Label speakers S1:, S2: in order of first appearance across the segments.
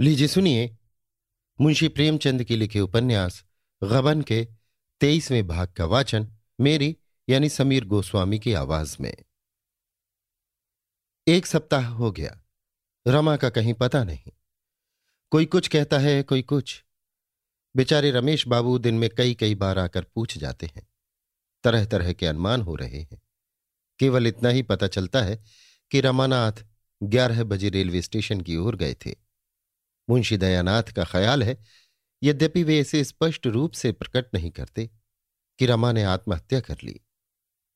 S1: लीजिए, सुनिए। मुंशी प्रेमचंद के लिखे उपन्यास, गबन के तेईसवें भाग का वाचन, मेरी यानी समीर गोस्वामी की आवाज़ में। एक सप्ताह हो गया। रमा का कहीं पता नहीं। कोई कुछ कहता है, कोई कुछ। बेचारे रमेश बाबू दिन में कई कई बार आकर पूछ जाते हैं। तरह तरह के अनुमान हो रहे हैं। केवल इतना ही पता चलता है कि रमानाथ ग्यारह बजे रेलवे स्टेशन की ओर गए थे। मुंशी दयानाथ का ख्याल है यद्यपि वे इसे स्पष्ट रूप से प्रकट नहीं करते कि रमा ने आत्महत्या कर ली।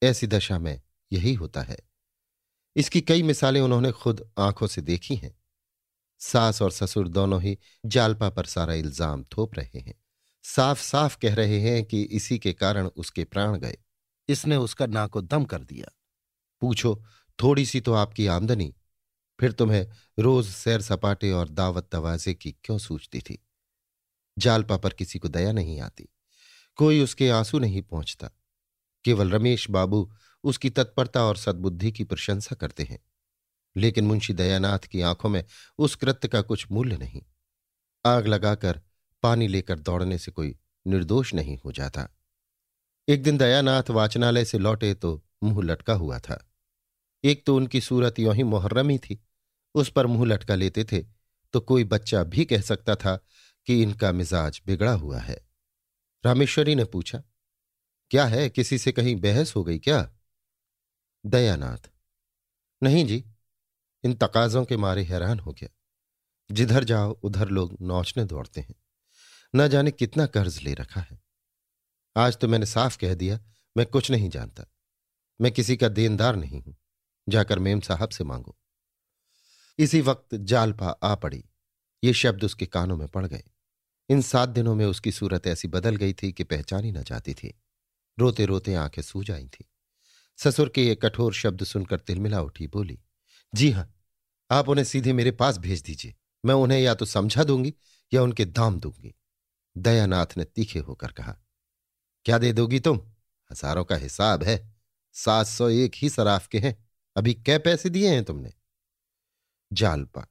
S1: ऐसी दशा में यही होता है। इसकी कई मिसालें उन्होंने खुद आँखों से देखी हैं। सास और ससुर दोनों ही जालपा पर सारा इल्ज़ाम थोप रहे हैं। साफ़ साफ़ कह रहे हैं कि इसी के कारण उसके प्राण गए। इसने उसका नाको दम कर दिया। पूछो थोड़ी सी तो आपकी आमदनी फिर तुम्हें रोज सैर सपाटे और दावत दवाजे की क्यों सूझती थी? जालपा पर किसी को दया नहीं आती। कोई उसके आँसू नहीं पहुँचता। केवल रमेश बाबू उसकी तत्परता और सद्बुद्धि की प्रशंसा करते हैं। लेकिन मुंशी दयानाथ की आँखों में उस कृत्य का कुछ मूल्य नहीं। आग लगाकर पानी लेकर दौड़ने से कोई निर्दोष नहीं हो जाता। एक दिन दयानाथ वाचनालय से लौटे तो मुँह लटका हुआ था। एक तो उनकी सूरत यों ही मुहर्रमी थी। उस पर मुँह लटका लेते थे तो कोई बच्चा भी कह सकता था कि इनका मिजाज बिगड़ा हुआ है। रामेश्वरी ने पूछा, क्या है? किसी से कहीं बहस हो गई क्या? दयानाथ। नहीं जी, इन तकाजों के मारे हैरान हो गया। जिधर जाओ, उधर लोग नौचने दौड़ते हैं। न जाने कितना कर्ज ले रखा है। आज तो मैंने साफ़ कह दिया, मैं कुछ नहीं जानता। मैं किसी का देनदार नहीं हूँ। जाकर मेम साहब से मांगो। इसी वक्त जालपा आ पड़ी। ये शब्द उसके कानों में पड़ गए। इन सात दिनों में उसकी सूरत ऐसी बदल गई थी कि पहचानी न जाती थी। रोते रोते आँखें सूज आई थी। ससुर के ये कठोर शब्द सुनकर तिलमिला उठी, बोली, जी हाँ, आप उन्हें सीधे मेरे पास भेज दीजिए। मैं उन्हें या तो समझा दूँगी या उनके दाम दूँगी। दयानाथ ने तीखे होकर कहा, क्या दे दोगी तुम? हज़ारों का हिसाब है। सात सौ एक ही सराफ के हैं। अभी कै पैसे दिए हैं तुमने? जालपा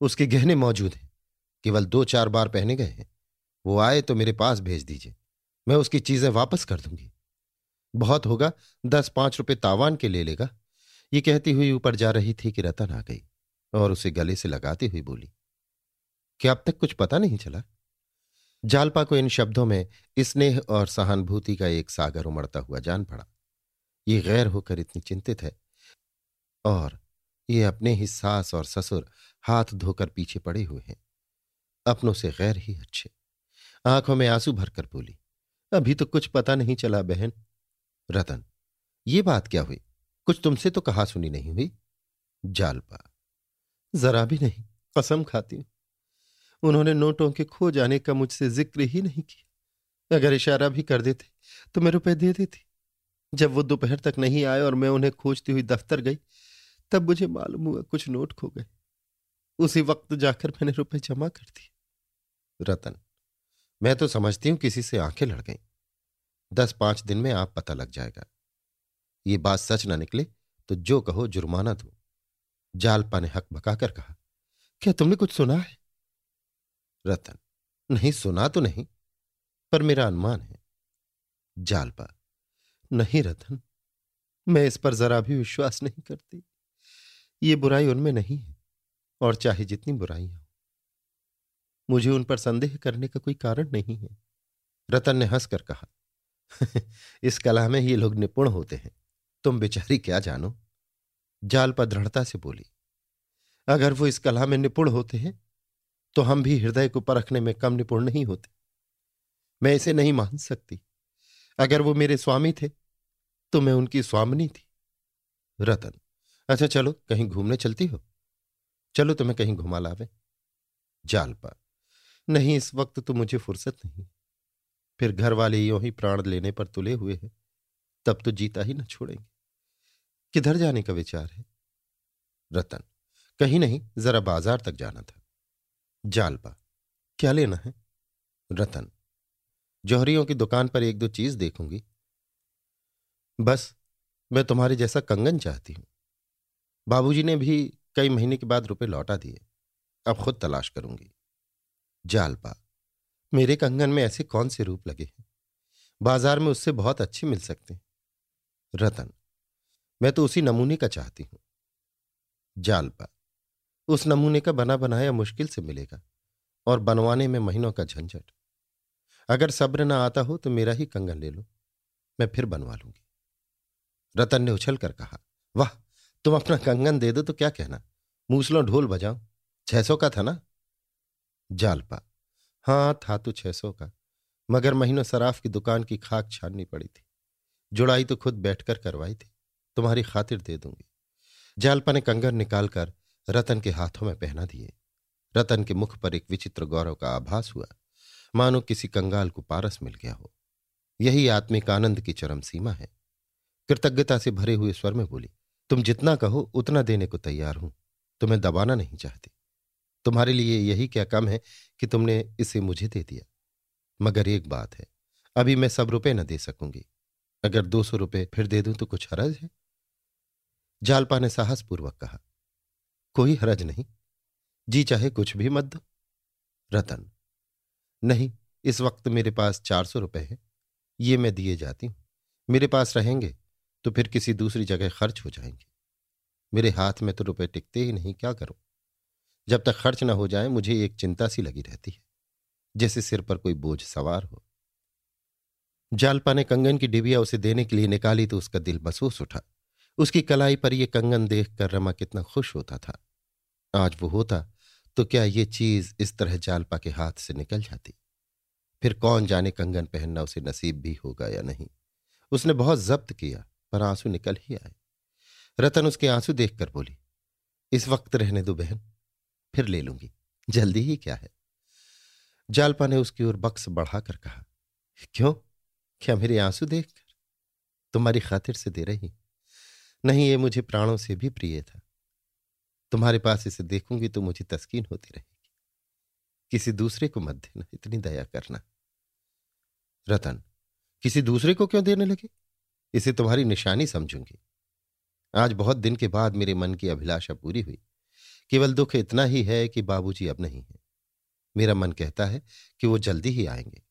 S1: उसके गहने मौजूद हैं। केवल दो चार बार पहने गए हैं। वो आए तो मेरे पास भेज दीजिए। मैं उसकी चीज़ें वापस कर दूँगी। बहुत होगा, दस पाँच रुपए तावान के ले लेगा। ये कहती हुई ऊपर जा रही थी कि रतन आ गई और उसे गले से लगाती हुई बोली, क्या अब तक कुछ पता नहीं चला? जालपा को इन शब्दों में स्नेह और सहानुभूति का एक सागर उमड़ता हुआ जान पड़ा। ये गैर होकर इतनी चिंतित है और ये अपने ही सास और ससुर हाथ धोकर पीछे पड़े हुए हैं। अपनों से गैर ही अच्छे। आँखों में आँसू भरकर बोली, अभी तो कुछ पता नहीं चला बहन। रतन, ये बात क्या हुई? कुछ तुमसे तो कहा सुनी नहीं हुई। जालपा, जरा भी नहीं, कसम खाती हूँ। उन्होंने नोटों के खो जाने का मुझसे ज़िक्र ही नहीं किया। अगर इशारा भी कर देते तो मैं रुपए दे देती। जब वो दोपहर तक नहीं आए और मैं उन्हें खोजती हुई दफ्तर गई तब मुझे मालूम हुआ कुछ नोट खो गए। उसी वक्त जाकर मैंने रुपए जमा कर दिए। रतन, मैं तो समझती हूँ किसी से आँखें लड़ गई। दस पाँच दिन में आप पता लग जाएगा। ये बात सच ना निकले तो जो कहो जुर्माना दो। जालपा ने हक बकाकर कहा, क्या तुमने कुछ सुना है? रतन, नहीं, सुना तो नहीं, पर मेरा अनुमान है। जालपा नहीं रतन, मैं इस पर जरा भी विश्वास नहीं करती। ये बुराई उनमें नहीं है, और चाहे जितनी बुराई हो। मुझे उन पर संदेह करने का कोई कारण नहीं है, रतन ने हंसकर कहा। इस कला में ये लोग निपुण होते हैं, तुम बेचारी क्या जानो? जालपा दृढ़ता से बोली, अगर वो इस कला में निपुण होते हैं तो हम भी हृदय को परखने में कम निपुण नहीं होते। मैं इसे नहीं मान सकती। अगर वो मेरे स्वामी थे तो मैं उनकी स्वामिनी थी, रतन। अच्छा चलो, कहीं घूमने चलती हो? चलो तुम्हें कहीं घुमा लावे। जालपा नहीं, इस वक्त तो मुझे फुर्सत नहीं। फिर घर वाले यों ही प्राण लेने पर तुले हुए हैं। तब तो जीता ही न छोड़ेंगे। किधर जाने का विचार है? रतन। कहीं नहीं, जरा बाज़ार तक जाना था। जालपा क्या लेना है? रतन। जौहरियों की दुकान पर एक दो चीज़ देखूँगी। बस, मैं तुम्हारे जैसा कंगन चाहती हूँ। बाबूजी ने भी कई महीने के बाद रुपए लौटा दिए। अब खुद तलाश करूँगी। जालपा, मेरे कंगन में ऐसे कौन से रूप लगे हैं? बाज़ार में उससे बहुत अच्छे मिल सकते हैं। रतन, मैं तो उसी नमूने का चाहती हूँ। जालपा, उस नमूने का बना बनाया मुश्किल से मिलेगा और बनवाने में महीनों का झंझट। अगर सब्र ना आता हो तो मेरा ही कंगन ले लो, मैं फिर बनवा लूँगी। रतन ने उछल कर कहा, वाह! तुम अपना कंगन दे दो तो क्या कहना? मूसलो ढोल बजाओ छह सौ का था ना? जालपा। हाँ था तो छह सौ का, मगर महीनों सराफ की दुकान की खाक छाननी पड़ी थी। जुड़ाई तो खुद बैठकर करवाई थी। तुम्हारी खातिर दे दूँगी। जालपा ने कंगन निकालकर रतन के हाथों में पहना दिए। रतन के मुख पर एक विचित्र गौरव का आभास हुआ। मानो किसी कंगाल को पारस मिल गया हो। यही आत्मिक आनंद की चरम सीमा है। कृतज्ञता से भरे हुए स्वर में बोली तुम जितना कहो, उतना देने को तैयार हूँ। तुम्हें दबाना नहीं चाहती। तुम्हारे लिए यही क्या कम है कि तुमने इसे मुझे दे दिया। मगर एक बात है, अभी मैं सब रुपए न दे सकूँगी। अगर दो सौ रुपये फिर दे दूँ तो कुछ हरज है? जालपा ने साहसपूर्वक कहा, कोई हरज नहीं। जी चाहे कुछ भी मत दो। रतन, नहीं, इस वक्त मेरे पास चार सौ रुपये है। ये मैं दिए जाती हूँ। मेरे पास रहेंगे तो फिर किसी दूसरी जगह खर्च हो जाएँगे। मेरे हाथ में तो रुपए टिकते ही नहीं, क्या करूँ? जब तक खर्च ना हो जाए, मुझे एक चिंता सी लगी रहती है, जैसे सिर पर कोई बोझ सवार हो। जालपा ने कंगन की डिबिया उसे देने के लिए निकाली तो उसका दिल महसूस उठा। उसकी कलाई पर यह कंगन देखकर रमा कितना खुश होता था। आज वो होता तो क्या ये चीज़ इस तरह जालपा के हाथ से निकल जाती? फिर कौन जाने कंगन पहनना उसे नसीब भी होगा या नहीं? उसने बहुत जब्त किया। पर आँसू निकल ही आए। रतन उसके आँसू देखकर बोली, इस वक्त रहने दो बहन, फिर ले लूँगी। जल्दी ही क्या है? जालपा ने उसकी ओर बक्स बढ़ाकर कहा, क्यों? क्या मेरे आँसू देखकर? तुम्हारी खातिर से दे रही। नहीं, ये मुझे प्राणों से भी प्रिय था। तुम्हारे पास इसे देखूँगी तो मुझे तस्कीन होती रहेगी। किसी दूसरे को मत देना, इतनी दया करना। रतन, किसी दूसरे को क्यों देने लगे? इसे तुम्हारी निशानी समझूँगी। आज बहुत दिन के बाद मेरे मन की अभिलाषा पूरी हुई। केवल दुख इतना ही है कि बाबूजी अब नहीं है। मेरा मन कहता है कि वो जल्दी ही आएँगे।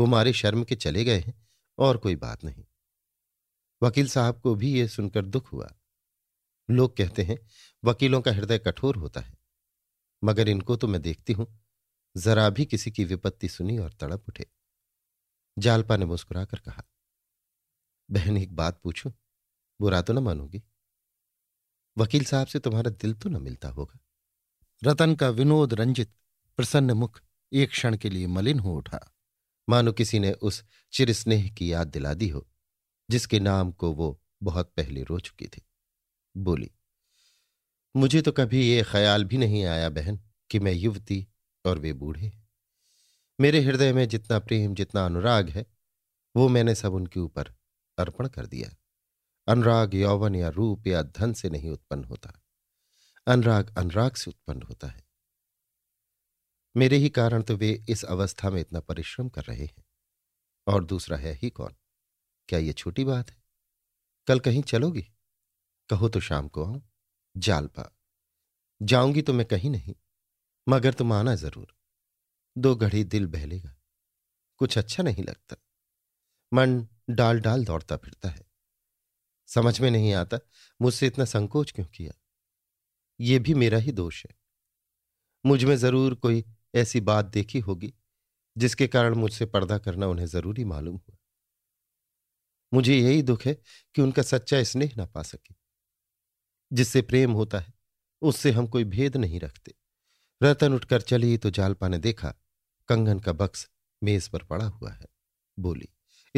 S1: वो मारे शर्म के चले गए हैं, और कोई बात नहीं। वकील साहब को भी यह सुनकर दुख हुआ। लोग कहते हैं, वकीलों का हृदय कठोर होता है। मगर इनको तो मैं देखती हूँ। जरा भी किसी की विपत्ति सुनी और तड़प उठे। जालपा ने मुस्कुराकर कहा बहन, एक बात पूछूँ? बुरा तो ना मानोगी। वकील साहब से तुम्हारा दिल तो ना मिलता होगा। रतन का विनोद रंजित, प्रसन्न मुख एक क्षण के लिए मलिन हो उठा। मानो किसी ने उस चिरस्नेह की याद दिला दी हो, जिसके नाम को वो बहुत पहले रो चुकी थी। बोली, मुझे तो कभी ये ख्याल भी नहीं आया बहन, कि मैं युवती और वे बूढ़े मेरे हृदय में जितना प्रेम, जितना अनुराग है, वो मैंने सब उनके ऊपर अर्पण कर दिया। अनुराग यौवन या रूप या धन से नहीं उत्पन्न होता। अनुराग अनुराग से उत्पन्न होता है। मेरे ही कारण तो वे इस अवस्था में इतना परिश्रम कर रहे हैं। और दूसरा है ही कौन? क्या यह छोटी बात है? कल कहीं चलोगी? कहो तो शाम को आऊँ। जालपा जाऊँगी तो मैं कहीं नहीं, मगर तुम आना ज़रूर। दो घड़ी दिल बहलेगा। कुछ अच्छा नहीं लगता। मन डाल डाल दौड़ता फिरता है। समझ में नहीं आता, मुझसे इतना संकोच क्यों किया? ये भी मेरा ही दोष है। मुझमें ज़रूर कोई ऐसी बात देखी होगी, जिसके कारण मुझसे पर्दा करना उन्हें ज़रूरी मालूम हुआ। मुझे यही दुख है कि उनका सच्चा स्नेह ना पा सके। जिससे प्रेम होता है, उससे हम कोई भेद नहीं रखते। रतन उठकर चली तो जालपा ने देखा, कंगन का बक्स मेज पर पड़ा हुआ है। बोली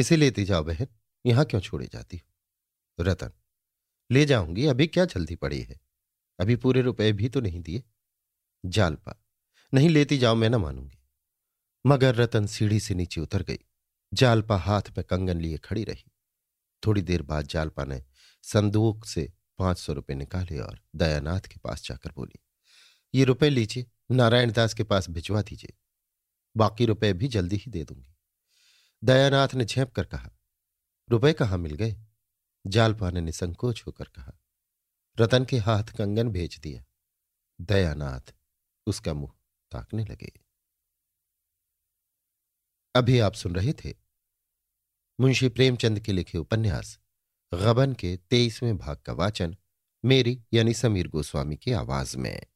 S1: इसे लेती जाओ बहन, यहाँ क्यों छोड़े जाती हो? रतन, ले जाऊँगी, अभी क्या जल्दी पड़ी है? अभी पूरे रुपए भी तो नहीं दिए। जालपा नहीं लेती जाओ मैं ना मानूँगी। मगर रतन सीढ़ी से नीचे उतर गई। जालपा हाथ में कंगन लिए खड़ी रही। थोड़ी देर बाद जालपा ने संदूक से पाँच सौ रुपये निकाले और दयानाथ के पास जाकर बोली, ये रुपए लीजिए, नारायण दास के पास भिजवा दीजिए। बाकी रुपए भी जल्दी ही दे दूँगी। दयानाथ ने झेप कर कहा, रुपए कहाँ मिल गए? जालपा ने निसंकोच होकर कहा, रतन के हाथ कंगन भेज दिया। दयानाथ, उसका मुँह ताकने लगे। अभी आप सुन रहे थे मुंशी प्रेमचंद के लिखे उपन्यास, गबन के तेईसवें भाग का वाचन, मेरी यानी समीर गोस्वामी की आवाज़ में।